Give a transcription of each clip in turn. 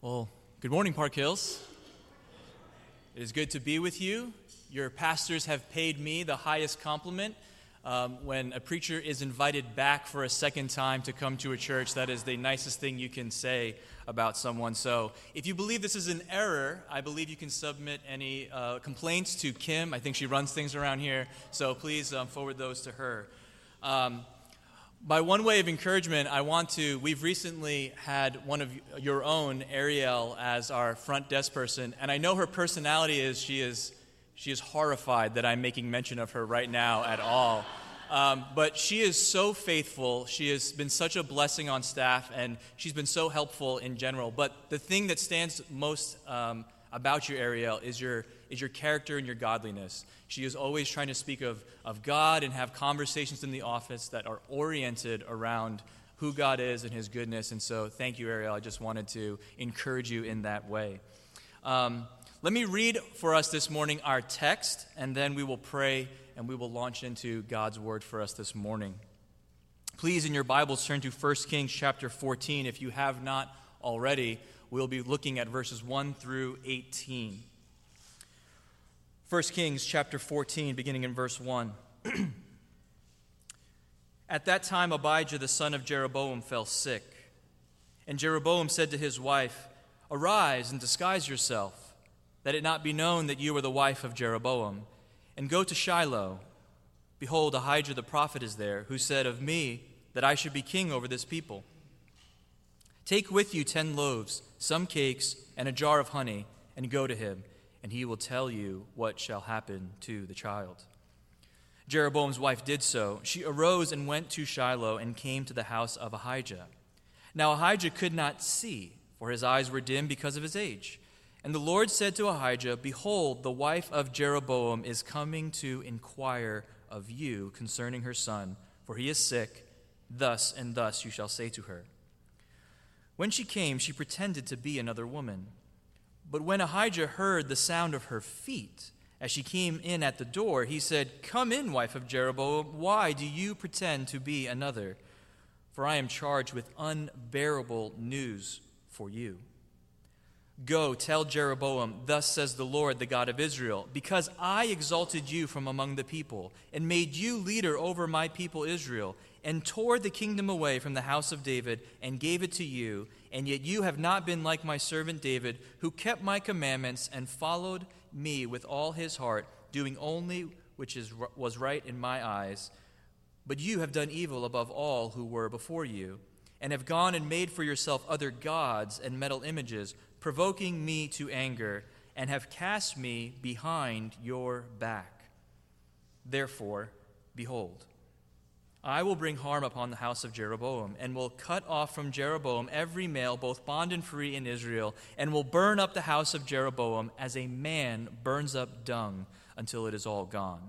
Well, good morning, Park Hills. It is good to be with you. Your pastors have paid me the highest compliment. Um, when a preacher is invited back for a second time to come to a church, that is the nicest thing you can say about someone. So, if you believe this is an error, I believe you can submit any uh, complaints to Kim. I think she runs things around here. So, please um, forward those to her. Um, by one way of encouragement, I want to. We've recently had one of your own, Ariel, as our front desk person, and I know her personality is she is she is horrified that I'm making mention of her right now at all. Um, but she is so faithful. She has been such a blessing on staff, and she's been so helpful in general. But the thing that stands most um, about you, Ariel, is your, is your character and your godliness. She is always trying to speak of, of God and have conversations in the office that are oriented around who God is and His goodness. And so, thank you, Ariel. I just wanted to encourage you in that way. Um, let me read for us this morning our text, and then we will pray and we will launch into God's word for us this morning. Please, in your Bibles, turn to 1 Kings chapter 14 if you have not already. We'll be looking at verses 1 through 18. 1 Kings chapter 14, beginning in verse 1. At that time, Abijah the son of Jeroboam fell sick. And Jeroboam said to his wife, Arise and disguise yourself, that it not be known that you are the wife of Jeroboam, and go to Shiloh. Behold, Ahijah the prophet is there, who said of me that I should be king over this people. Take with you ten loaves, some cakes, and a jar of honey, and go to him and he will tell you what shall happen to the child. Jeroboam's wife did so. She arose and went to Shiloh and came to the house of Ahijah. Now Ahijah could not see, for his eyes were dim because of his age. And the Lord said to Ahijah, Behold, the wife of Jeroboam is coming to inquire of you concerning her son, for he is sick. Thus and thus you shall say to her. When she came, she pretended to be another woman. But when Ahijah heard the sound of her feet as she came in at the door, he said, Come in, wife of Jeroboam. Why do you pretend to be another? For I am charged with unbearable news for you. Go, tell Jeroboam, Thus says the Lord, the God of Israel, because I exalted you from among the people, and made you leader over my people Israel, and tore the kingdom away from the house of David, and gave it to you and yet you have not been like my servant David, who kept my commandments and followed me with all his heart, doing only which is, was right in my eyes. But you have done evil above all who were before you, and have gone and made for yourself other gods and metal images, provoking me to anger, and have cast me behind your back. Therefore, behold, I will bring harm upon the house of Jeroboam, and will cut off from Jeroboam every male, both bond and free, in Israel, and will burn up the house of Jeroboam as a man burns up dung until it is all gone.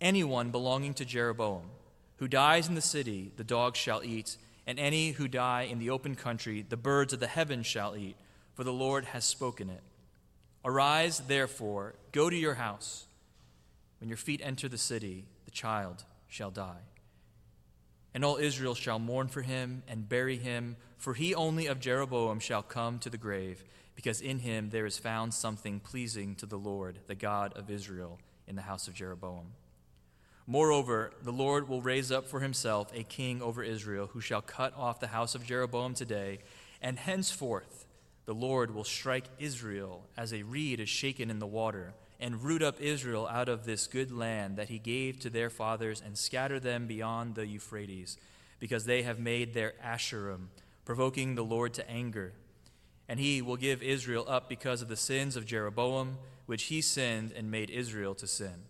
Anyone belonging to Jeroboam who dies in the city, the dogs shall eat, and any who die in the open country, the birds of the heavens shall eat, for the Lord has spoken it. Arise, therefore, go to your house. When your feet enter the city, the child shall die and all Israel shall mourn for him and bury him, for he only of Jeroboam shall come to the grave, because in him there is found something pleasing to the Lord, the God of Israel, in the house of Jeroboam. Moreover, the Lord will raise up for himself a king over Israel, who shall cut off the house of Jeroboam today, and henceforth the Lord will strike Israel as a reed is shaken in the water and root up Israel out of this good land that he gave to their fathers and scatter them beyond the Euphrates, because they have made their Asherim, provoking the Lord to anger. And he will give Israel up because of the sins of Jeroboam, which he sinned and made Israel to sin.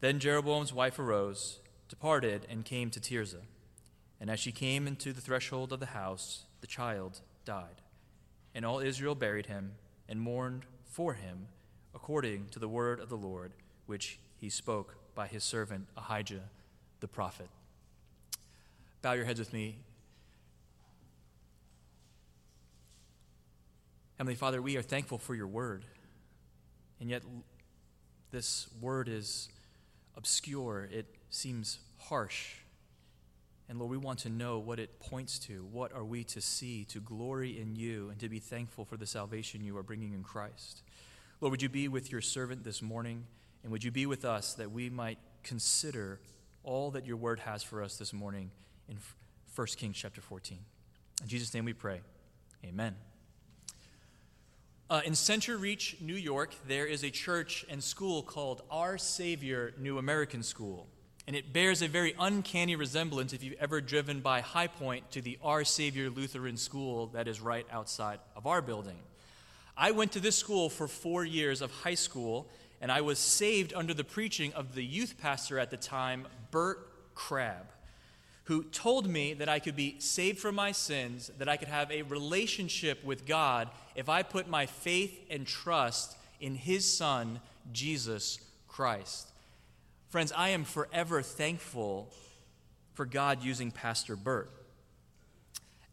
Then Jeroboam's wife arose, departed, and came to Tirzah. And as she came into the threshold of the house, the child died. And all Israel buried him and mourned for him according to the word of the Lord, which he spoke by his servant Ahijah the prophet. Bow your heads with me. Heavenly Father, we are thankful for your word. And yet, this word is obscure, it seems harsh. And Lord, we want to know what it points to. What are we to see, to glory in you, and to be thankful for the salvation you are bringing in Christ? Lord, would you be with your servant this morning, and would you be with us that we might consider all that your word has for us this morning in 1 Kings chapter 14. In Jesus' name we pray. Amen. Uh, in Centereach, New York, there is a church and school called Our Savior New American School. And it bears a very uncanny resemblance if you've ever driven by High Point to the Our Savior Lutheran School that is right outside of our building. I went to this school for four years of high school, and I was saved under the preaching of the youth pastor at the time, Bert Crabb, who told me that I could be saved from my sins, that I could have a relationship with God if I put my faith and trust in his Son, Jesus Christ. Friends, I am forever thankful for God using Pastor Bert.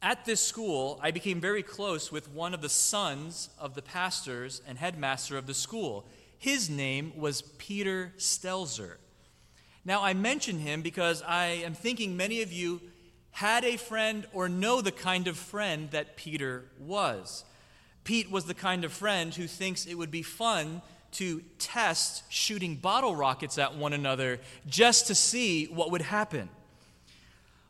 At this school, I became very close with one of the sons of the pastors and headmaster of the school. His name was Peter Stelzer. Now, I mention him because I am thinking many of you had a friend or know the kind of friend that Peter was. Pete was the kind of friend who thinks it would be fun to test shooting bottle rockets at one another just to see what would happen.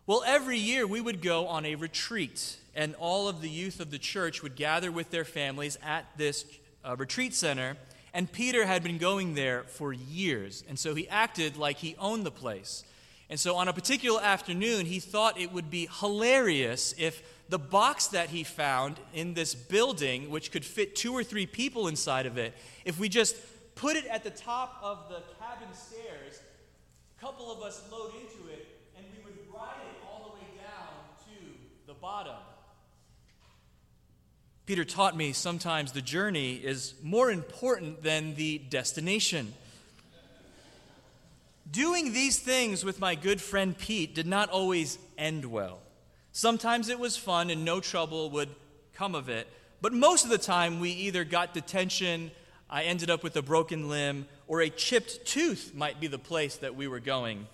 Well, every year we would go on a retreat, and all of the youth of the church would gather with their families at this uh, retreat center and Peter had been going there for years, and so he acted like he owned the place. And so on a particular afternoon, he thought it would be hilarious if the box that he found in this building, which could fit two or three people inside of it, if we just put it at the top of the cabin stairs, a couple of us load into it, and we would ride it all the way down to the bottom. Peter taught me sometimes the journey is more important than the destination. Doing these things with my good friend Pete did not always end well. Sometimes it was fun and no trouble would come of it, but most of the time we either got detention, I ended up with a broken limb, or a chipped tooth might be the place that we were going.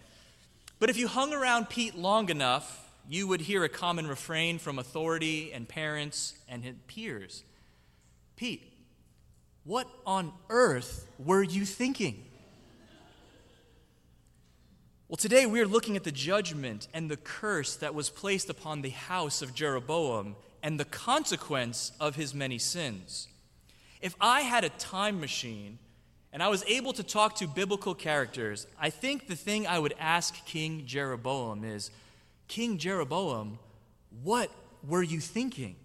But if you hung around Pete long enough, you would hear a common refrain from authority and parents and peers Pete, what on earth were you thinking? Well, today we are looking at the judgment and the curse that was placed upon the house of Jeroboam and the consequence of his many sins. If I had a time machine and I was able to talk to biblical characters, I think the thing I would ask King Jeroboam is King Jeroboam, what were you thinking?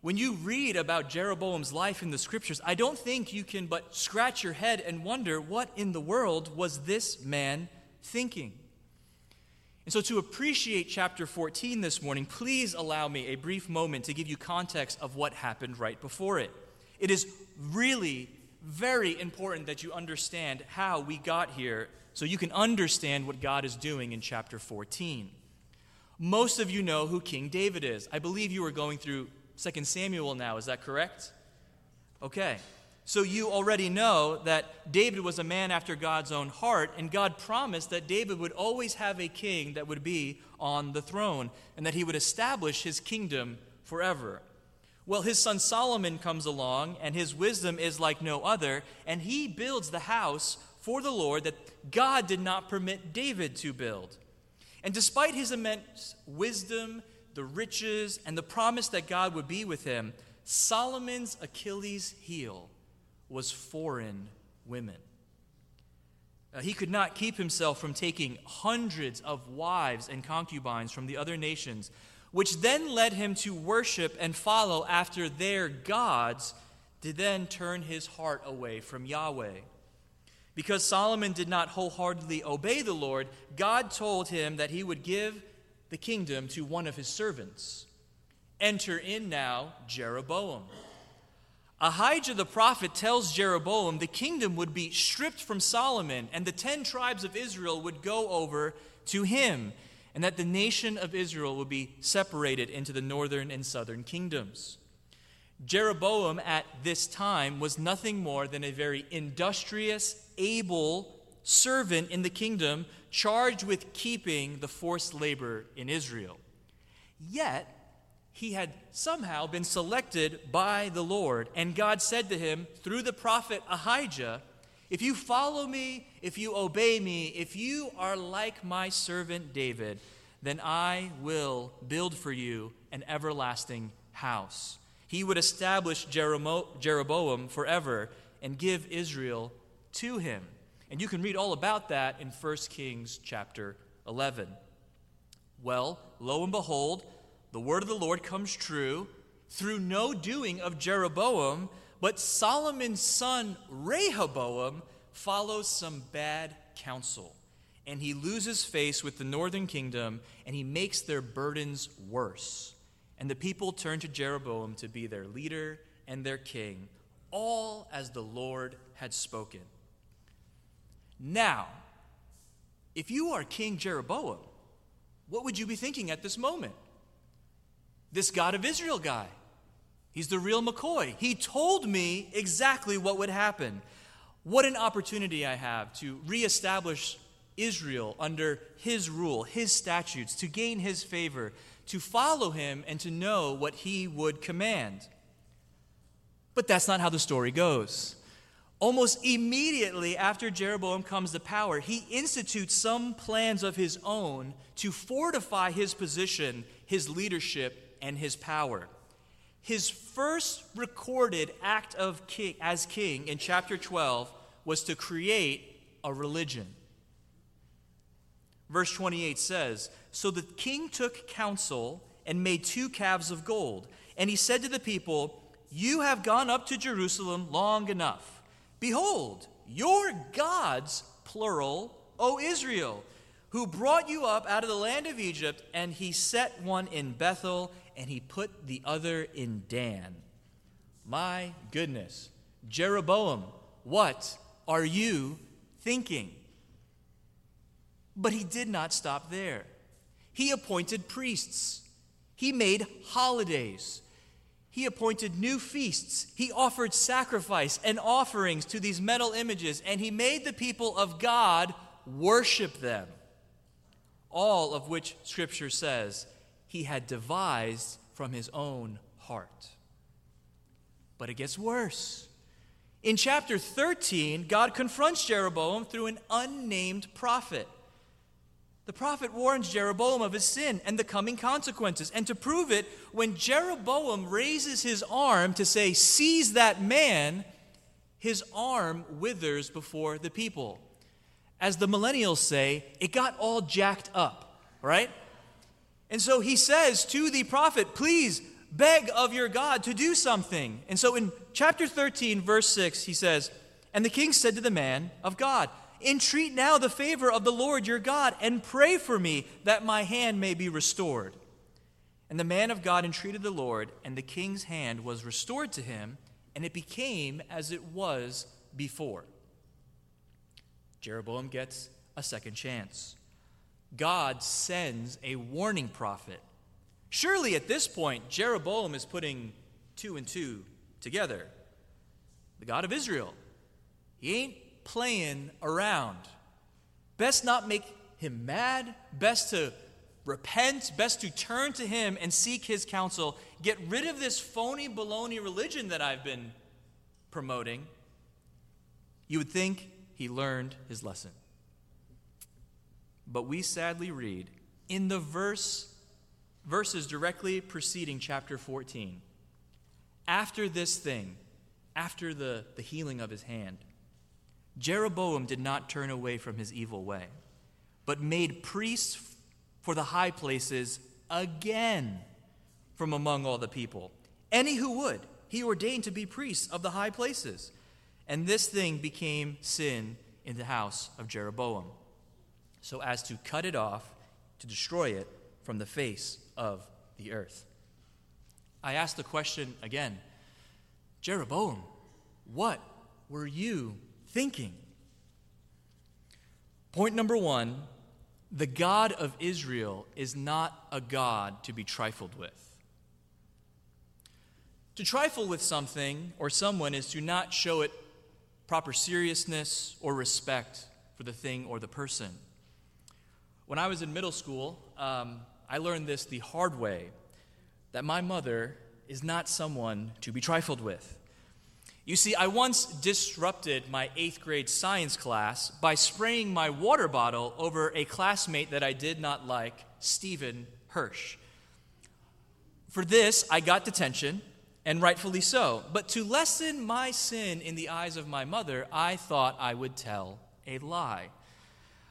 When you read about Jeroboam's life in the scriptures, I don't think you can but scratch your head and wonder what in the world was this man thinking? And so, to appreciate chapter 14 this morning, please allow me a brief moment to give you context of what happened right before it. It is really very important that you understand how we got here so you can understand what God is doing in chapter 14. Most of you know who King David is. I believe you are going through 2 Samuel now, is that correct? Okay. So you already know that David was a man after God's own heart, and God promised that David would always have a king that would be on the throne, and that he would establish his kingdom forever. Well, his son Solomon comes along, and his wisdom is like no other, and he builds the house for the Lord that God did not permit David to build. And despite his immense wisdom, the riches, and the promise that God would be with him, Solomon's Achilles' heel was foreign women. Uh, he could not keep himself from taking hundreds of wives and concubines from the other nations, which then led him to worship and follow after their gods, to then turn his heart away from Yahweh. Because Solomon did not wholeheartedly obey the Lord, God told him that he would give the kingdom to one of his servants. Enter in now Jeroboam. Ahijah the prophet tells Jeroboam the kingdom would be stripped from Solomon and the ten tribes of Israel would go over to him, and that the nation of Israel would be separated into the northern and southern kingdoms. Jeroboam at this time was nothing more than a very industrious, able servant in the kingdom charged with keeping the forced labor in Israel. Yet, he had somehow been selected by the Lord, and God said to him through the prophet Ahijah, If you follow me, if you obey me, if you are like my servant David, then I will build for you an everlasting house. He would establish Jeroboam forever and give Israel to him. And you can read all about that in 1 Kings chapter 11. Well, lo and behold, the word of the Lord comes true through no doing of Jeroboam, but Solomon's son Rehoboam follows some bad counsel. And he loses face with the northern kingdom, and he makes their burdens worse. And the people turned to Jeroboam to be their leader and their king, all as the Lord had spoken. Now, if you are King Jeroboam, what would you be thinking at this moment? This God of Israel guy. He's the real McCoy. He told me exactly what would happen. What an opportunity I have to reestablish Israel under his rule, his statutes, to gain his favor, to follow him, and to know what he would command. But that's not how the story goes. Almost immediately after Jeroboam comes to power, he institutes some plans of his own to fortify his position, his leadership, and his power. His first recorded act of king, as king in chapter 12 was to create a religion. Verse 28 says So the king took counsel and made two calves of gold. And he said to the people, You have gone up to Jerusalem long enough. Behold, your gods, plural, O Israel, who brought you up out of the land of Egypt, and he set one in Bethel and he put the other in Dan. My goodness. Jeroboam, what are you thinking? But he did not stop there. He appointed priests, he made holidays. He appointed new feasts. He offered sacrifice and offerings to these metal images, and he made the people of God worship them. All of which Scripture says he had devised from his own heart. But it gets worse. In chapter 13, God confronts Jeroboam through an unnamed prophet. The prophet warns Jeroboam of his sin and the coming consequences. And to prove it, when Jeroboam raises his arm to say, Seize that man, his arm withers before the people. As the millennials say, it got all jacked up, right? And so he says to the prophet, Please beg of your God to do something. And so in chapter 13, verse 6, he says, And the king said to the man of God, Entreat now the favor of the Lord your God, and pray for me that my hand may be restored. And the man of God entreated the Lord, and the king's hand was restored to him, and it became as it was before. Jeroboam gets a second chance. God sends a warning prophet. Surely at this point, Jeroboam is putting two and two together. The God of Israel. He ain't playing around. Best not make him mad, best to repent, best to turn to him and seek his counsel. Get rid of this phony baloney religion that I've been promoting. You would think he learned his lesson. But we sadly read in the verse verses directly preceding chapter 14. After this thing, after the, the healing of his hand, Jeroboam did not turn away from his evil way, but made priests for the high places again from among all the people. Any who would, he ordained to be priests of the high places. And this thing became sin in the house of Jeroboam so as to cut it off, to destroy it from the face of the earth. I ask the question again Jeroboam, what were you thinking? Point number one the God of Israel is not a God to be trifled with. To trifle with something or someone is to not show it proper seriousness or respect for the thing or the person. When I was in middle school, um, I learned this the hard way that my mother is not someone to be trifled with. You see, I once disrupted my eighth grade science class by spraying my water bottle over a classmate that I did not like, Stephen Hirsch. For this, I got detention, and rightfully so. But to lessen my sin in the eyes of my mother, I thought I would tell a lie.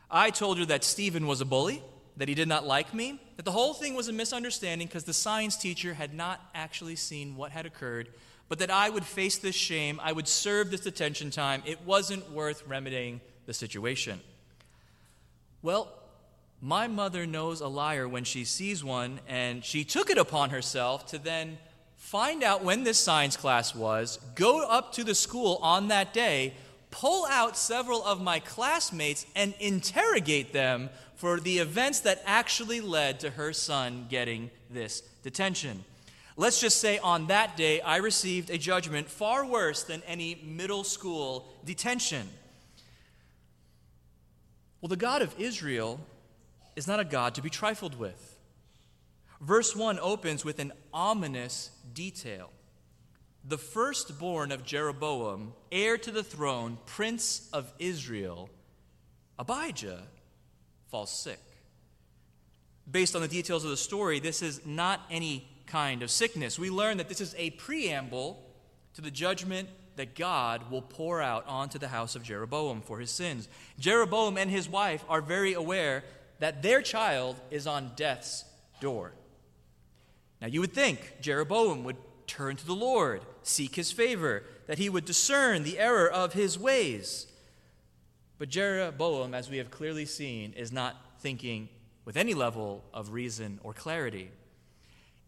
I told her that Stephen was a bully, that he did not like me, that the whole thing was a misunderstanding because the science teacher had not actually seen what had occurred, but that I would face this shame, I would serve this detention time. It wasn't worth remedying the situation. Well, my mother knows a liar when she sees one, and she took it upon herself to then find out when this science class was, go up to the school on that day, pull out several of my classmates, and interrogate them for the events that actually led to her son getting this detention. Let's just say on that day, I received a judgment far worse than any middle school detention. Well, the God of Israel is not a God to be trifled with. Verse 1 opens with an ominous detail. The firstborn of Jeroboam, heir to the throne, prince of Israel, Abijah, falls sick. Based on the details of the story, this is not any kind of sickness. We learn that this is a preamble to the judgment that God will pour out onto the house of Jeroboam for his sins. Jeroboam and his wife are very aware that their child is on death's door. Now, you would think Jeroboam would turn to the Lord, seek his favor, that he would discern the error of his ways. But Jeroboam, as we have clearly seen, is not thinking with any level of reason or clarity.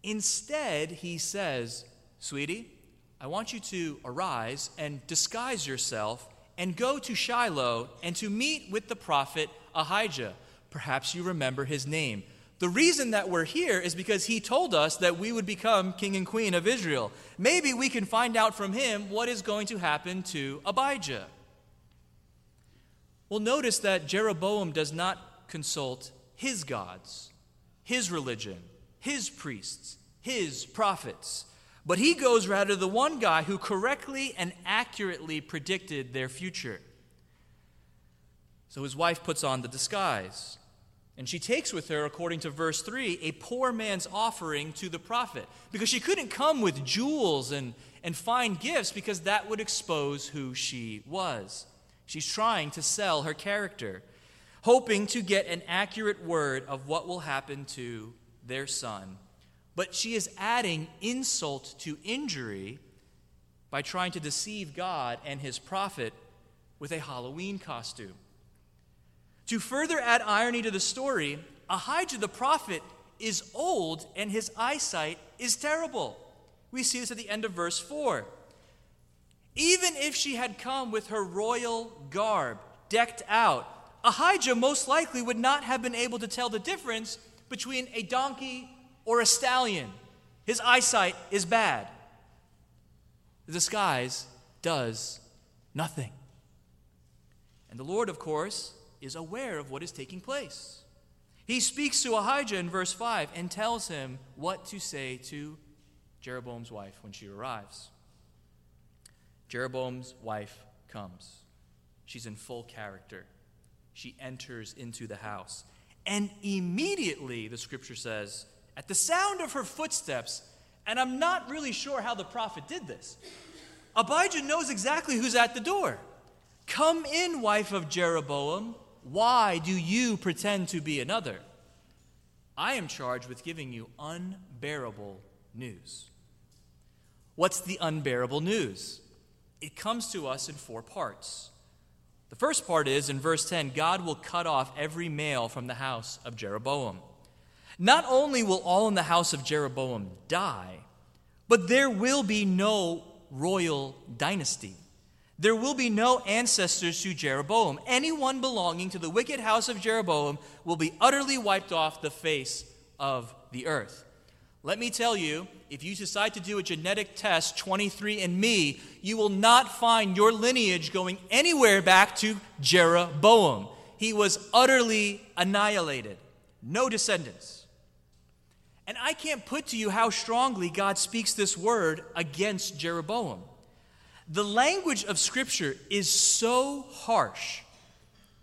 Instead, he says, Sweetie, I want you to arise and disguise yourself and go to Shiloh and to meet with the prophet Ahijah. Perhaps you remember his name. The reason that we're here is because he told us that we would become king and queen of Israel. Maybe we can find out from him what is going to happen to Abijah. Well, notice that Jeroboam does not consult his gods, his religion, his priests, his prophets, but he goes rather the one guy who correctly and accurately predicted their future. So his wife puts on the disguise. And she takes with her, according to verse 3, a poor man's offering to the prophet. Because she couldn't come with jewels and, and fine gifts because that would expose who she was. She's trying to sell her character, hoping to get an accurate word of what will happen to their son. But she is adding insult to injury by trying to deceive God and his prophet with a Halloween costume. To further add irony to the story, Ahijah the prophet is old and his eyesight is terrible. We see this at the end of verse 4. Even if she had come with her royal garb, decked out, Ahijah most likely would not have been able to tell the difference between a donkey or a stallion. His eyesight is bad. The disguise does nothing. And the Lord, of course, is aware of what is taking place. He speaks to Ahijah in verse 5 and tells him what to say to Jeroboam's wife when she arrives. Jeroboam's wife comes. She's in full character. She enters into the house. And immediately, the scripture says, at the sound of her footsteps, and I'm not really sure how the prophet did this, Abijah knows exactly who's at the door. Come in, wife of Jeroboam. Why do you pretend to be another? I am charged with giving you unbearable news. What's the unbearable news? It comes to us in four parts. The first part is in verse 10 God will cut off every male from the house of Jeroboam. Not only will all in the house of Jeroboam die, but there will be no royal dynasty. There will be no ancestors to Jeroboam. Anyone belonging to the wicked house of Jeroboam will be utterly wiped off the face of the earth. Let me tell you, if you decide to do a genetic test, 23andMe, you will not find your lineage going anywhere back to Jeroboam. he was utterly annihilated, no descendants. And I can't put to you how strongly God speaks this word against Jeroboam. The language of Scripture is so harsh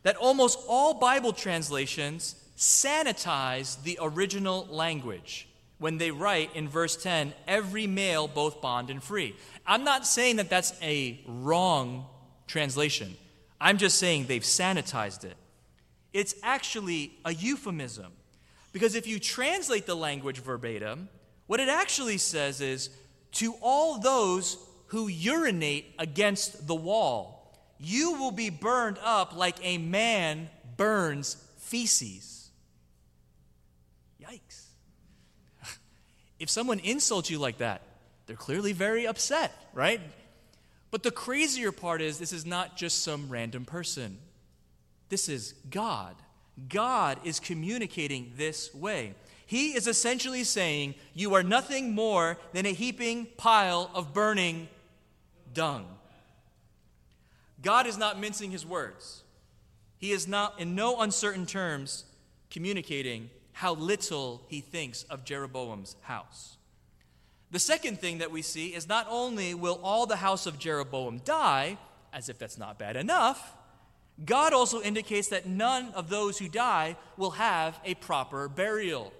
that almost all Bible translations sanitize the original language when they write in verse 10, every male, both bond and free. I'm not saying that that's a wrong translation. I'm just saying they've sanitized it. It's actually a euphemism. Because if you translate the language verbatim, what it actually says is to all those who urinate against the wall, you will be burned up like a man burns feces. Yikes. If someone insults you like that, they're clearly very upset, right? But the crazier part is this is not just some random person. This is God. God is communicating this way. He is essentially saying, You are nothing more than a heaping pile of burning dung. God is not mincing his words. He is not, in no uncertain terms, communicating how little he thinks of Jeroboam's house. The second thing that we see is not only will all the house of Jeroboam die, as if that's not bad enough, God also indicates that none of those who die will have a proper burial.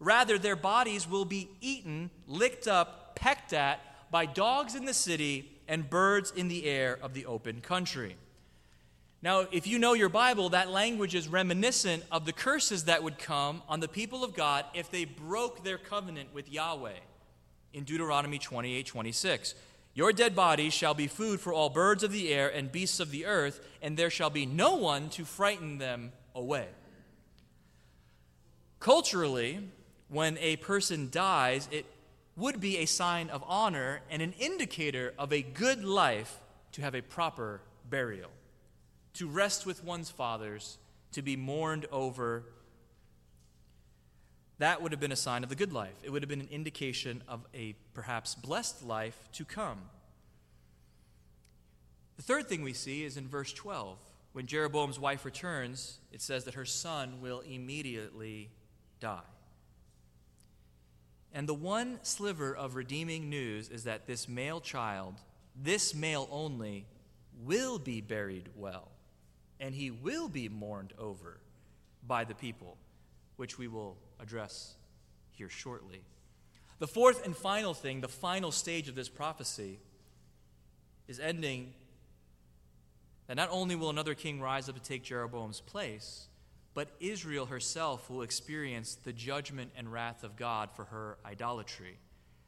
Rather, their bodies will be eaten, licked up, pecked at by dogs in the city and birds in the air of the open country. Now, if you know your Bible, that language is reminiscent of the curses that would come on the people of God if they broke their covenant with Yahweh in Deuteronomy 28 26. Your dead bodies shall be food for all birds of the air and beasts of the earth, and there shall be no one to frighten them away. Culturally, when a person dies, it would be a sign of honor and an indicator of a good life to have a proper burial, to rest with one's fathers, to be mourned over that would have been a sign of the good life. It would have been an indication of a perhaps blessed life to come. The third thing we see is in verse 12. When Jeroboam's wife returns, it says that her son will immediately die. And the one sliver of redeeming news is that this male child, this male only, will be buried well, and he will be mourned over by the people, which we will address here shortly. The fourth and final thing, the final stage of this prophecy, is ending that not only will another king rise up to take Jeroboam's place, but Israel herself will experience the judgment and wrath of God for her idolatry.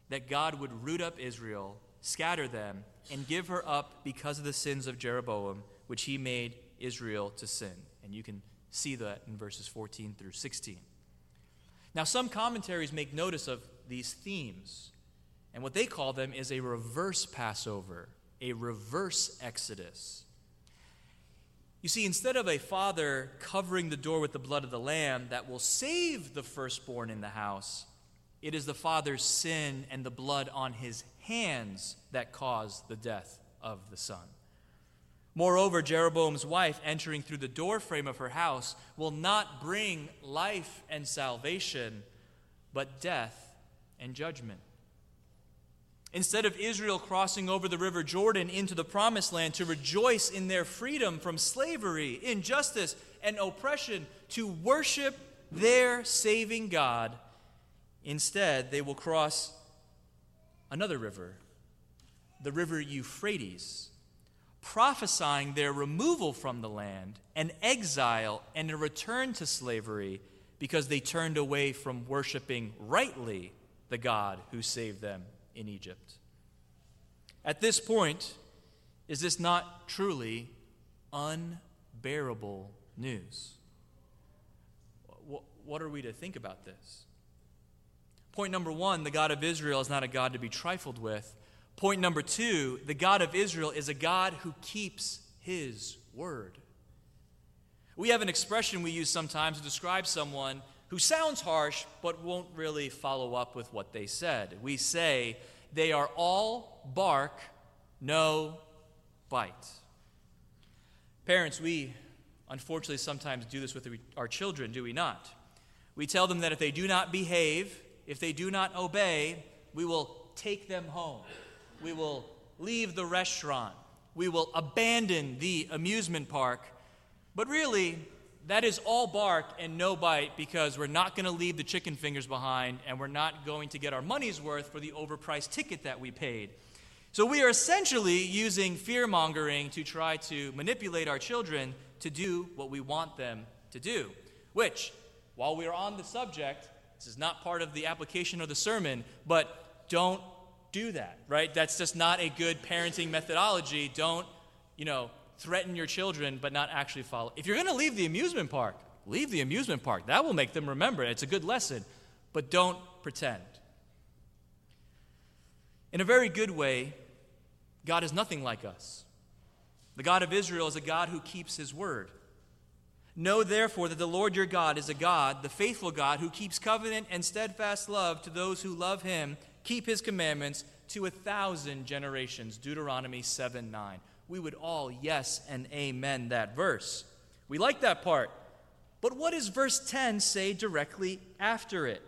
That God would root up Israel, scatter them, and give her up because of the sins of Jeroboam, which he made Israel to sin. And you can see that in verses 14 through 16. Now, some commentaries make notice of these themes, and what they call them is a reverse Passover, a reverse Exodus. You see, instead of a father covering the door with the blood of the lamb that will save the firstborn in the house, it is the father's sin and the blood on his hands that cause the death of the son. Moreover, Jeroboam's wife entering through the doorframe of her house will not bring life and salvation, but death and judgment. Instead of Israel crossing over the river Jordan into the promised land to rejoice in their freedom from slavery, injustice, and oppression, to worship their saving God, instead they will cross another river, the river Euphrates prophesying their removal from the land, an exile, and a return to slavery because they turned away from worshiping rightly the God who saved them in Egypt. At this point, is this not truly unbearable news? What are we to think about this? Point number one the God of Israel is not a God to be trifled with. Point number two the God of Israel is a God who keeps his word. We have an expression we use sometimes to describe someone who sounds harsh but won't really follow up with what they said. We say, they are all bark, no bite. Parents, we unfortunately sometimes do this with our children, do we not? We tell them that if they do not behave, if they do not obey, we will take them home. We will leave the restaurant. We will abandon the amusement park. But really, that is all bark and no bite because we're not going to leave the chicken fingers behind and we're not going to get our money's worth for the overpriced ticket that we paid. So we are essentially using fear mongering to try to manipulate our children to do what we want them to do. Which, while we are on the subject, this is not part of the application of the sermon, but don't do that, right? That's just not a good parenting methodology. Don't, you know, threaten your children but not actually follow. If you're going to leave the amusement park, leave the amusement park. That will make them remember. It's a good lesson. But don't pretend. In a very good way, God is nothing like us. The God of Israel is a God who keeps his word. Know therefore that the Lord your God is a God, the faithful God, who keeps covenant and steadfast love to those who love him, keep his commandments to a thousand generations. Deuteronomy 7 9. We would all yes and amen that verse. We like that part. But what does verse 10 say directly after it?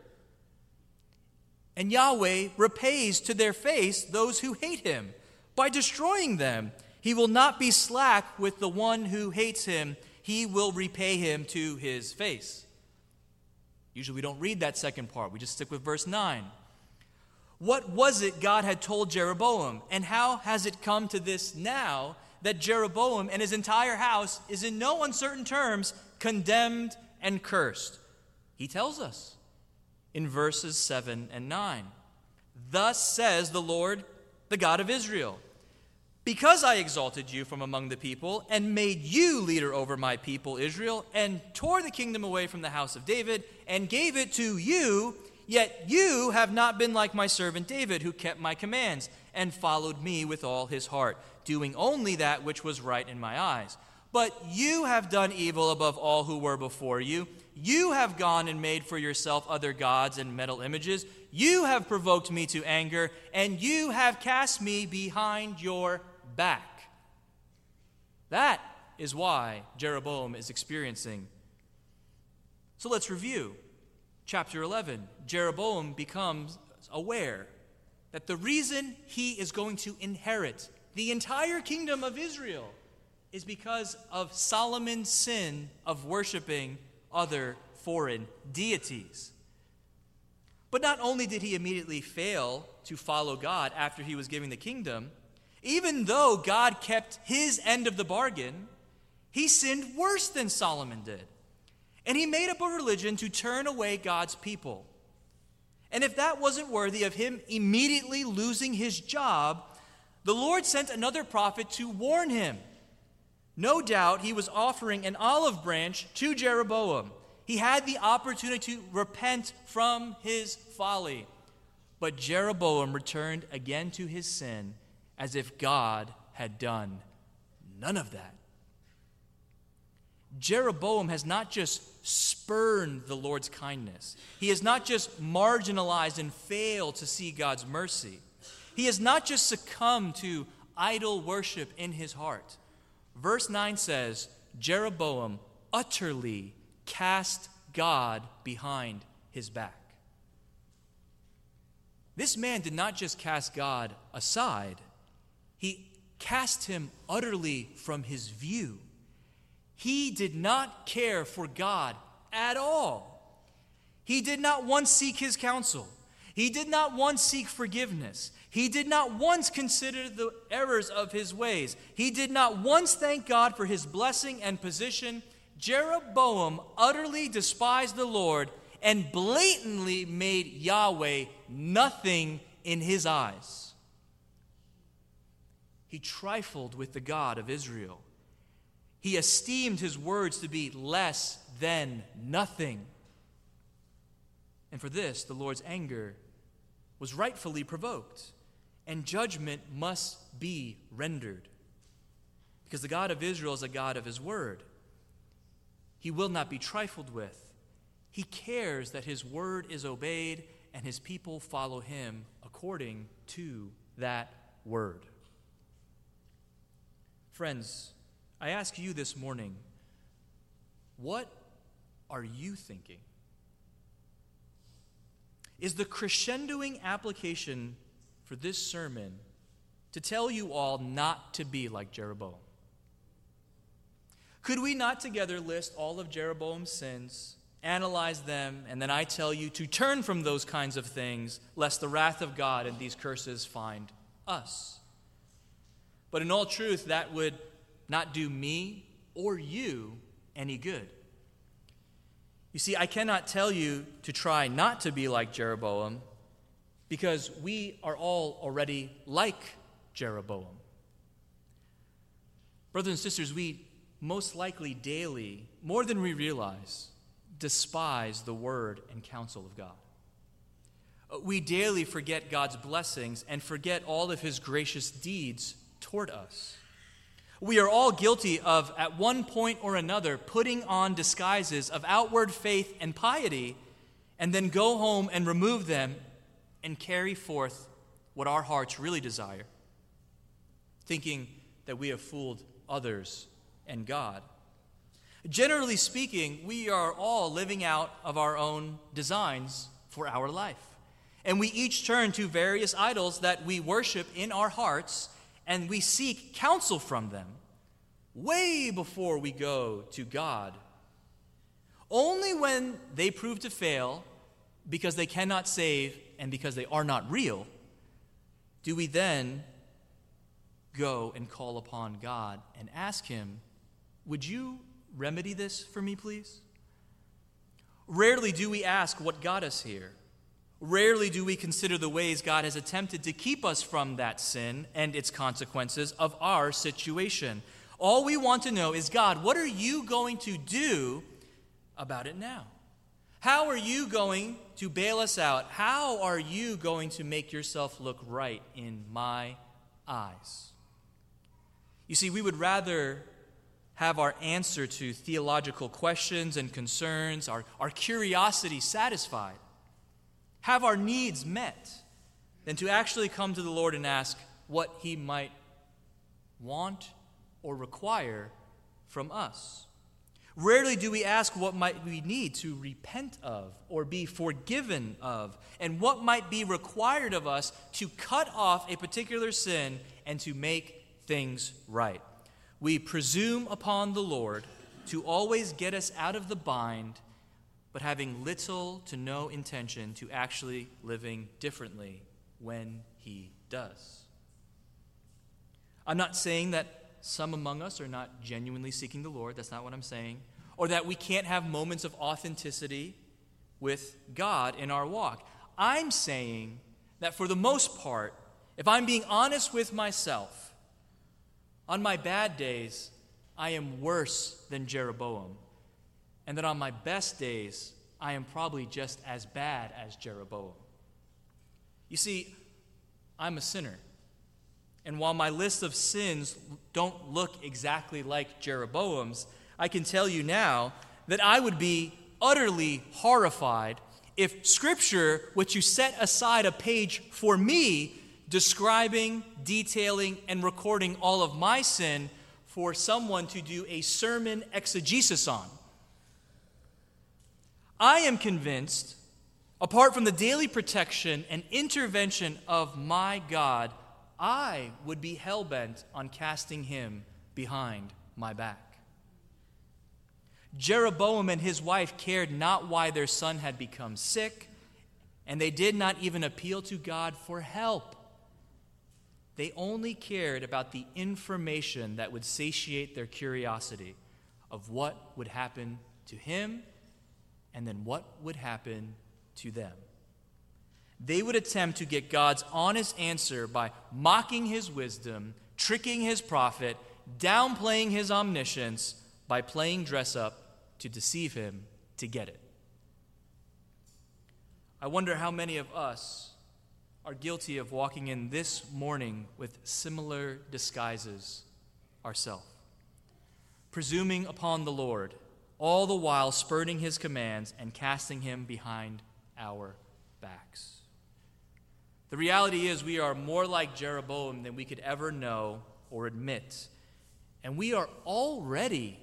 And Yahweh repays to their face those who hate him by destroying them. He will not be slack with the one who hates him he will repay him to his face. Usually we don't read that second part, we just stick with verse 9. What was it God had told Jeroboam, and how has it come to this now that Jeroboam and his entire house is in no uncertain terms condemned and cursed? He tells us in verses 7 and 9. Thus says the Lord, the God of Israel because I exalted you from among the people and made you leader over my people Israel, and tore the kingdom away from the house of David and gave it to you, yet you have not been like my servant David, who kept my commands and followed me with all his heart, doing only that which was right in my eyes. But you have done evil above all who were before you. You have gone and made for yourself other gods and metal images. You have provoked me to anger, and you have cast me behind your back. That is why Jeroboam is experiencing. So let's review. Chapter 11 Jeroboam becomes aware that the reason he is going to inherit the entire kingdom of Israel is because of Solomon's sin of worshiping other foreign deities. But not only did he immediately fail to follow God after he was giving the kingdom, even though God kept his end of the bargain, he sinned worse than Solomon did. And he made up a religion to turn away God's people. And if that wasn't worthy of him immediately losing his job, the Lord sent another prophet to warn him. No doubt he was offering an olive branch to Jeroboam. He had the opportunity to repent from his folly. But Jeroboam returned again to his sin as if God had done none of that. Jeroboam has not just spurned the Lord's kindness, he has not just marginalized and failed to see God's mercy. He has not just succumbed to idol worship in his heart. Verse 9 says, Jeroboam utterly cast God behind his back. This man did not just cast God aside, he cast him utterly from his view. He did not care for God at all. He did not once seek his counsel. He did not once seek forgiveness. He did not once consider the errors of his ways. He did not once thank God for his blessing and position. Jeroboam utterly despised the Lord and blatantly made Yahweh nothing in his eyes. He trifled with the God of Israel. He esteemed his words to be less than nothing. And for this, the Lord's anger was rightfully provoked, and judgment must be rendered. Because the God of Israel is a God of his word. He will not be trifled with. He cares that his word is obeyed and his people follow him according to that word. Friends, I ask you this morning What are you thinking? Is the crescendoing application for this sermon to tell you all not to be like Jeroboam? Could we not together list all of Jeroboam's sins, analyze them, and then I tell you to turn from those kinds of things, lest the wrath of God and these curses find us? But in all truth, that would not do me or you any good. You see, I cannot tell you to try not to be like Jeroboam because we are all already like Jeroboam. Brothers and sisters, we most likely daily, more than we realize, despise the word and counsel of God. Uh, we daily forget God's blessings and forget all of his gracious deeds toward us. We are all guilty of, at one point or another, putting on disguises of outward faith and piety, and then go home and remove them and carry forth what our hearts really desire, thinking that we have fooled others and God. Generally speaking, we are all living out of our own designs for our life. And we each turn to various idols that we worship in our hearts and we seek counsel from them way before we go to God. Only when they prove to fail because they cannot save and because they are not real do we then go and call upon God and ask Him, Would you remedy this for me, please? Rarely do we ask what got us here. Rarely do we consider the ways God has attempted to keep us from that sin and its consequences of our situation. All we want to know is God, what are you going to do about it now? How are you going to bail us out? How are you going to make yourself look right in my eyes? You see, we would rather have our answer to theological questions and concerns, our, our curiosity satisfied, have our needs met, than to actually come to the Lord and ask what He might want or require from us. Rarely do we ask what might we need to repent of or be forgiven of, and what might be required of us to cut off a particular sin and to make things right. We presume upon the Lord to always get us out of the bind, but having little to no intention to actually living differently when He does. I'm not saying that some among us are not genuinely seeking the Lord. That's not what I'm saying. Or that we can't have moments of authenticity with God in our walk. I'm saying that for the most part, if I'm being honest with myself, on my bad days, I am worse than Jeroboam. And that on my best days, I am probably just as bad as Jeroboam. You see, I'm a sinner. And while my list of sins don't look exactly like Jeroboam's, I can tell you now that I would be utterly horrified if Scripture, which you set aside a page for me, describing, detailing, and recording all of my sin for someone to do a sermon exegesis on. I am convinced, apart from the daily protection and intervention of my God, I would be hell bent on casting him behind my back. Jeroboam and his wife cared not why their son had become sick, and they did not even appeal to God for help. They only cared about the information that would satiate their curiosity of what would happen to him and then what would happen to them. They would attempt to get God's honest answer by mocking his wisdom, tricking his prophet, downplaying his omniscience by playing dress up to deceive him to get it. I wonder how many of us are guilty of walking in this morning with similar disguises ourselves, presuming upon the Lord, all the while spurning his commands and casting him behind our backs. The reality is, we are more like Jeroboam than we could ever know or admit. And we are already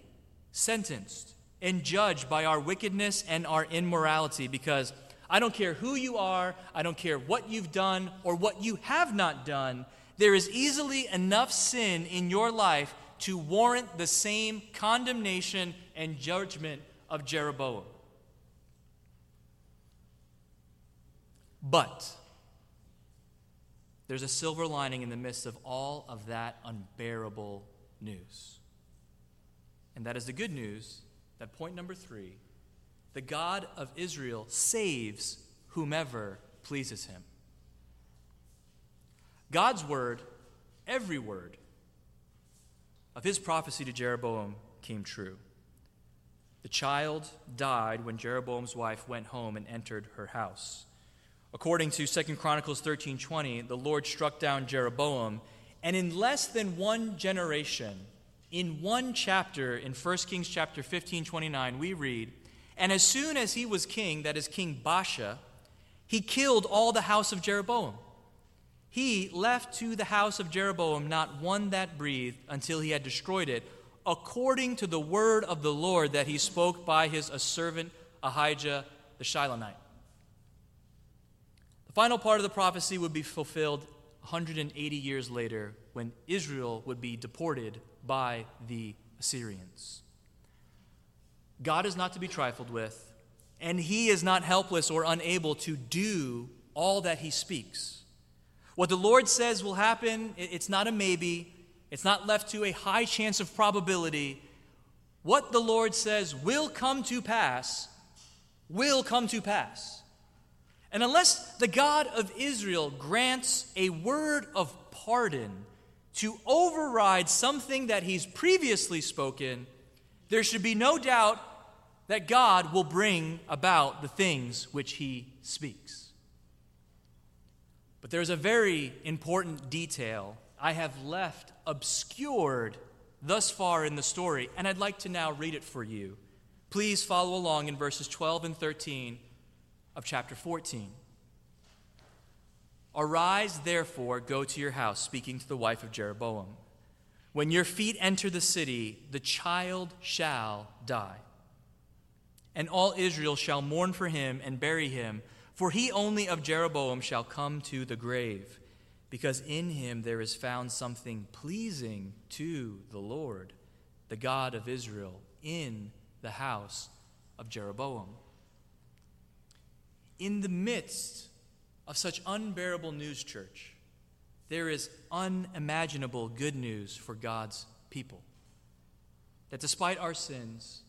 sentenced and judged by our wickedness and our immorality because I don't care who you are, I don't care what you've done or what you have not done, there is easily enough sin in your life to warrant the same condemnation and judgment of Jeroboam. But there's a silver lining in the midst of all of that unbearable news. And that is the good news that point number three the God of Israel saves whomever pleases him. God's word, every word of his prophecy to Jeroboam came true. The child died when Jeroboam's wife went home and entered her house. According to 2 Chronicles 13:20, the Lord struck down Jeroboam, and in less than one generation, in one chapter in 1 Kings chapter 15, 29, we read, And as soon as he was king, that is King Baasha, he killed all the house of Jeroboam. He left to the house of Jeroboam not one that breathed until he had destroyed it, according to the word of the Lord that he spoke by his servant Ahijah the Shilonite. The final part of the prophecy would be fulfilled 180 years later when Israel would be deported by the Assyrians. God is not to be trifled with, and he is not helpless or unable to do all that he speaks. What the Lord says will happen, it's not a maybe, it's not left to a high chance of probability. What the Lord says will come to pass, will come to pass. And unless the God of Israel grants a word of pardon to override something that he's previously spoken, there should be no doubt that God will bring about the things which he speaks. But there's a very important detail I have left obscured thus far in the story, and I'd like to now read it for you. Please follow along in verses 12 and 13 of chapter 14. Arise, therefore, go to your house, speaking to the wife of Jeroboam. When your feet enter the city, the child shall die. And all Israel shall mourn for him and bury him, for he only of Jeroboam shall come to the grave, because in him there is found something pleasing to the Lord, the God of Israel, in the house of Jeroboam in the midst of such unbearable news, church, there is unimaginable good news for God's people. That despite our sins,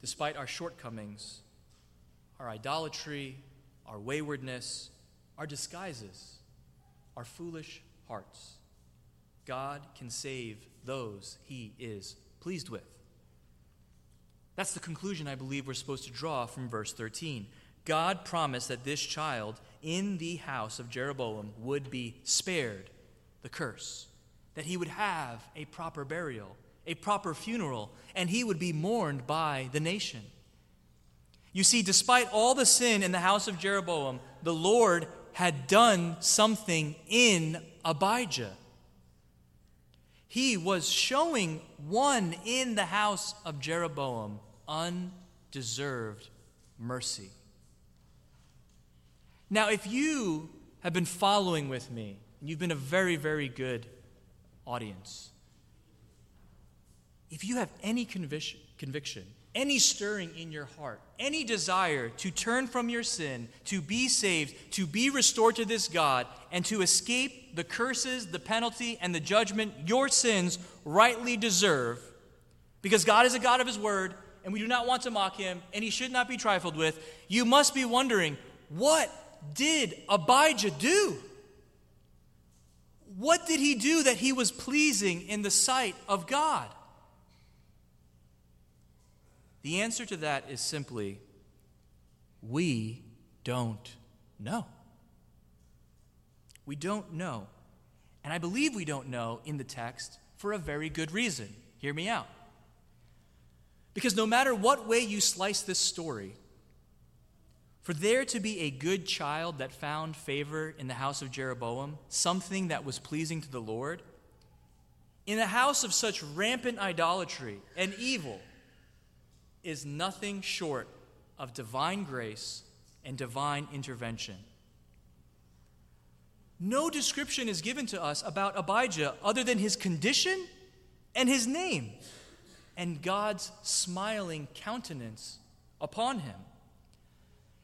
despite our shortcomings, our idolatry, our waywardness, our disguises, our foolish hearts, God can save those he is pleased with. That's the conclusion I believe we're supposed to draw from verse 13. God promised that this child in the house of Jeroboam would be spared the curse, that he would have a proper burial, a proper funeral, and he would be mourned by the nation. You see, despite all the sin in the house of Jeroboam, the Lord had done something in Abijah. He was showing one in the house of Jeroboam undeserved mercy. Now, if you have been following with me, and you've been a very, very good audience, if you have any conviction, any stirring in your heart, any desire to turn from your sin, to be saved, to be restored to this God, and to escape the curses, the penalty, and the judgment your sins rightly deserve, because God is a God of His Word, and we do not want to mock Him, and He should not be trifled with, you must be wondering what did Abijah do? What did he do that he was pleasing in the sight of God? The answer to that is simply we don't know. We don't know. And I believe we don't know in the text for a very good reason. Hear me out. Because no matter what way you slice this story, for there to be a good child that found favor in the house of Jeroboam, something that was pleasing to the Lord, in a house of such rampant idolatry and evil, is nothing short of divine grace and divine intervention. No description is given to us about Abijah other than his condition and his name and God's smiling countenance upon him.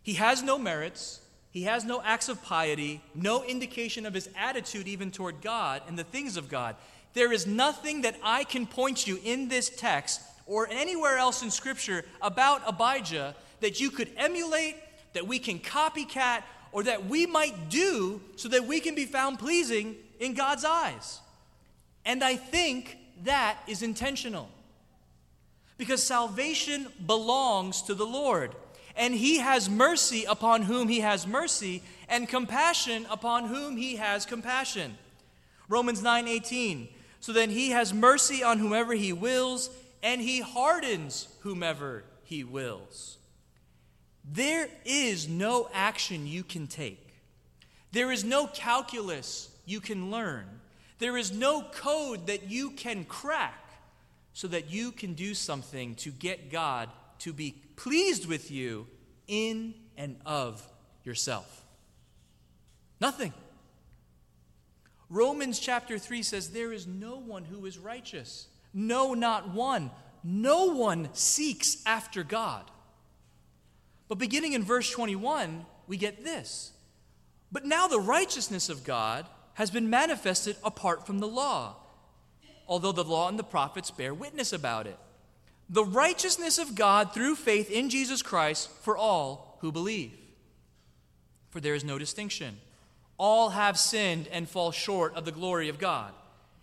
He has no merits, he has no acts of piety, no indication of his attitude even toward God and the things of God. There is nothing that I can point you in this text or anywhere else in Scripture about Abijah that you could emulate, that we can copycat, or that we might do so that we can be found pleasing in God's eyes. And I think that is intentional. Because salvation belongs to the Lord, and He has mercy upon whom He has mercy, and compassion upon whom He has compassion. Romans 9 18. So then He has mercy on whomever He wills, and He hardens whomever He wills. There is no action you can take. There is no calculus you can learn. There is no code that you can crack so that you can do something to get God to be pleased with you in and of yourself. Nothing. Romans chapter 3 says, There is no one who is righteous. No, not one. No one seeks after God. But beginning in verse 21, we get this. But now the righteousness of God has been manifested apart from the law, although the law and the prophets bear witness about it. The righteousness of God through faith in Jesus Christ for all who believe. For there is no distinction. All have sinned and fall short of the glory of God,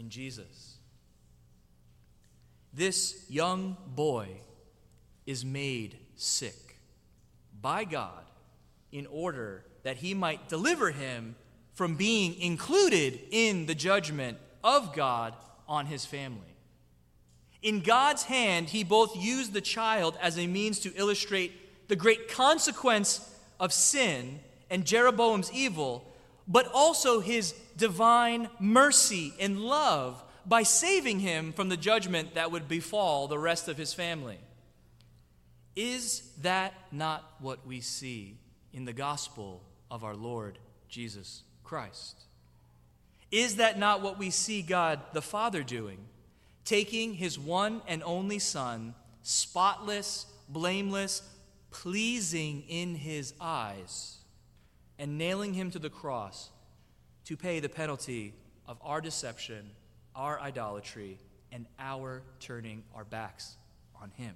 in Jesus. This young boy is made sick by God in order that he might deliver him from being included in the judgment of God on his family. In God's hand, he both used the child as a means to illustrate the great consequence of sin and Jeroboam's evil, but also his divine mercy and love by saving him from the judgment that would befall the rest of his family. Is that not what we see in the gospel of our Lord Jesus Christ? Is that not what we see God the Father doing? Taking his one and only Son, spotless, blameless, pleasing in his eyes, and nailing him to the cross to pay the penalty of our deception our idolatry, and our turning our backs on Him.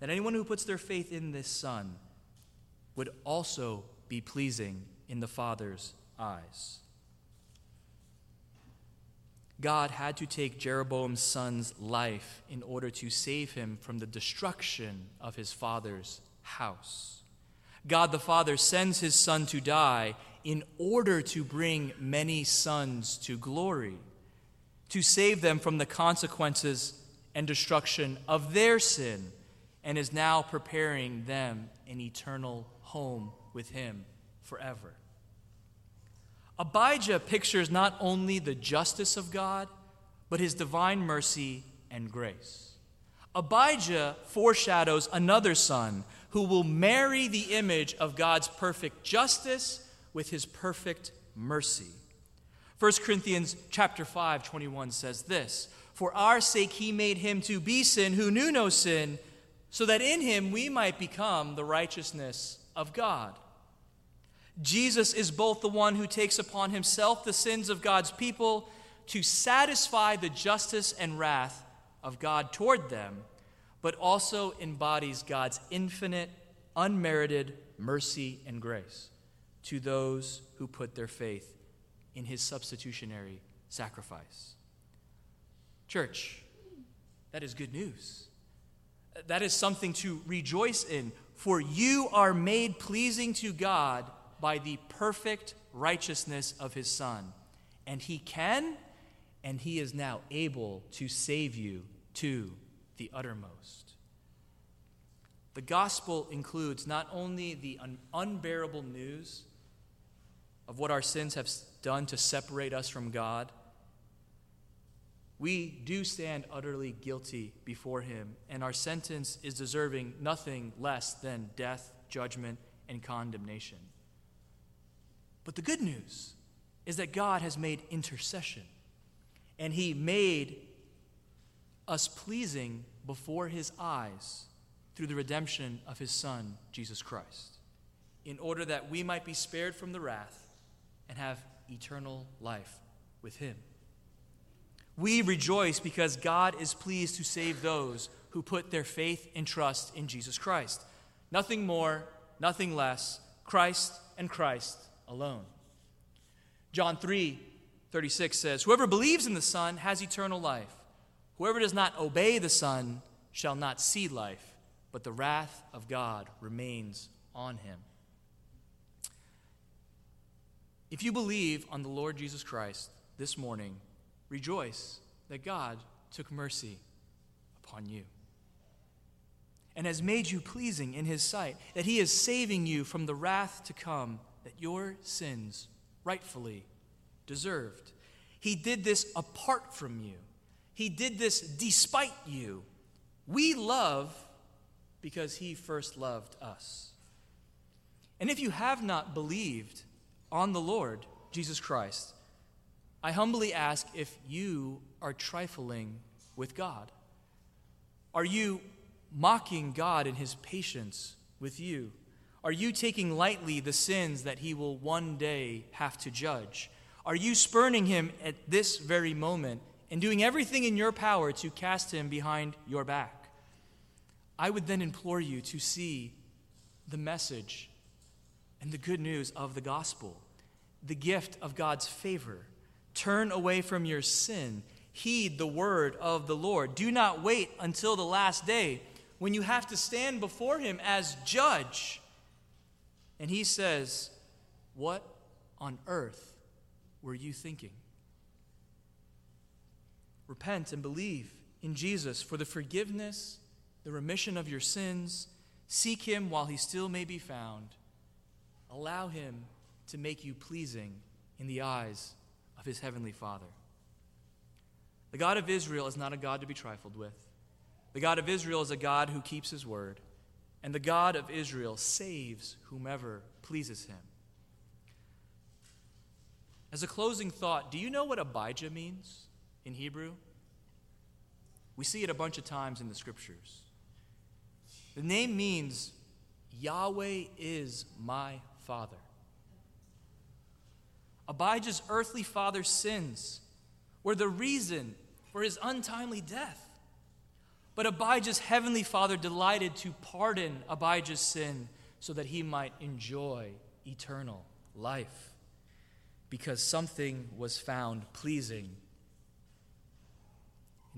That anyone who puts their faith in this Son would also be pleasing in the Father's eyes. God had to take Jeroboam's son's life in order to save him from the destruction of his father's house. God the Father sends his son to die in order to bring many sons to glory to save them from the consequences and destruction of their sin, and is now preparing them an eternal home with Him forever. Abijah pictures not only the justice of God, but His divine mercy and grace. Abijah foreshadows another son who will marry the image of God's perfect justice with his perfect mercy. 1 Corinthians chapter 5, 21 says this For our sake he made him to be sin who knew no sin, so that in him we might become the righteousness of God. Jesus is both the one who takes upon himself the sins of God's people to satisfy the justice and wrath of God toward them, but also embodies God's infinite, unmerited mercy and grace to those who put their faith in his substitutionary sacrifice. Church, that is good news. That is something to rejoice in, for you are made pleasing to God by the perfect righteousness of his Son. And he can, and he is now able to save you to the uttermost. The gospel includes not only the un- unbearable news of what our sins have done to separate us from God, we do stand utterly guilty before Him, and our sentence is deserving nothing less than death, judgment, and condemnation. But the good news is that God has made intercession, and He made us pleasing before His eyes through the redemption of His Son, Jesus Christ, in order that we might be spared from the wrath and have eternal life with Him. We rejoice because God is pleased to save those who put their faith and trust in Jesus Christ. Nothing more, nothing less, Christ and Christ alone. John 3 36 says, Whoever believes in the Son has eternal life. Whoever does not obey the Son shall not see life, but the wrath of God remains on him. If you believe on the Lord Jesus Christ this morning, Rejoice that God took mercy upon you and has made you pleasing in his sight, that he is saving you from the wrath to come that your sins rightfully deserved. He did this apart from you, he did this despite you. We love because he first loved us. And if you have not believed on the Lord Jesus Christ, I humbly ask if you are trifling with God. Are you mocking God in his patience with you? Are you taking lightly the sins that he will one day have to judge? Are you spurning him at this very moment and doing everything in your power to cast him behind your back? I would then implore you to see the message and the good news of the gospel, the gift of God's favor Turn away from your sin. Heed the word of the Lord. Do not wait until the last day when you have to stand before him as judge. And he says, What on earth were you thinking? Repent and believe in Jesus for the forgiveness, the remission of your sins. Seek him while he still may be found. Allow him to make you pleasing in the eyes of his heavenly Father. The God of Israel is not a God to be trifled with. The God of Israel is a God who keeps his word, and the God of Israel saves whomever pleases him. As a closing thought, do you know what Abijah means in Hebrew? We see it a bunch of times in the scriptures. The name means Yahweh is my Father. Abijah's earthly father's sins were the reason for his untimely death. But Abijah's heavenly father delighted to pardon Abijah's sin so that he might enjoy eternal life because something was found pleasing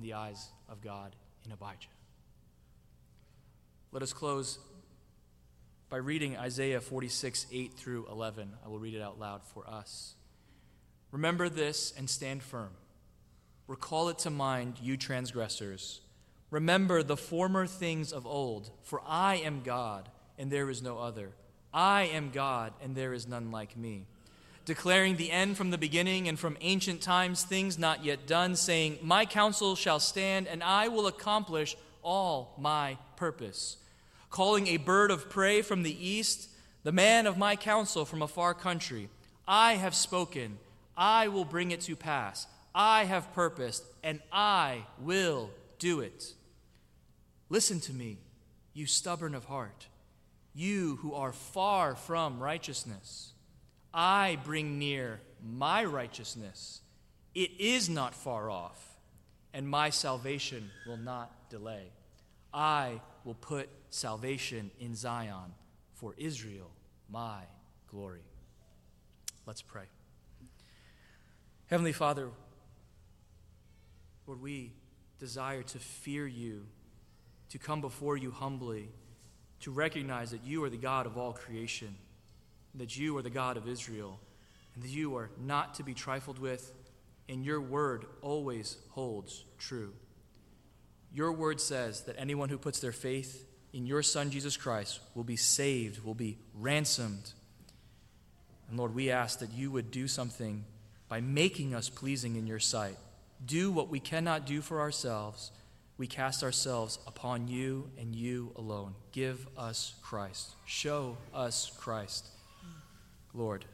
in the eyes of God in Abijah. Let us close by reading Isaiah 46, 8 through 11. I will read it out loud for us. Remember this and stand firm. Recall it to mind, you transgressors. Remember the former things of old, for I am God, and there is no other. I am God, and there is none like me. Declaring the end from the beginning and from ancient times, things not yet done, saying, My counsel shall stand, and I will accomplish all my purpose. Calling a bird of prey from the east, the man of my counsel from a far country. I have spoken I will bring it to pass. I have purposed, and I will do it. Listen to me, you stubborn of heart, you who are far from righteousness. I bring near my righteousness. It is not far off, and my salvation will not delay. I will put salvation in Zion for Israel, my glory. Let's pray. Heavenly Father, Lord, we desire to fear you, to come before you humbly, to recognize that you are the God of all creation, that you are the God of Israel, and that you are not to be trifled with, and your word always holds true. Your word says that anyone who puts their faith in your Son, Jesus Christ, will be saved, will be ransomed. And Lord, we ask that you would do something by making us pleasing in your sight. Do what we cannot do for ourselves. We cast ourselves upon you and you alone. Give us Christ. Show us Christ. Lord,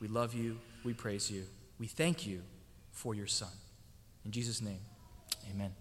we love you. We praise you. We thank you for your Son. In Jesus' name, amen.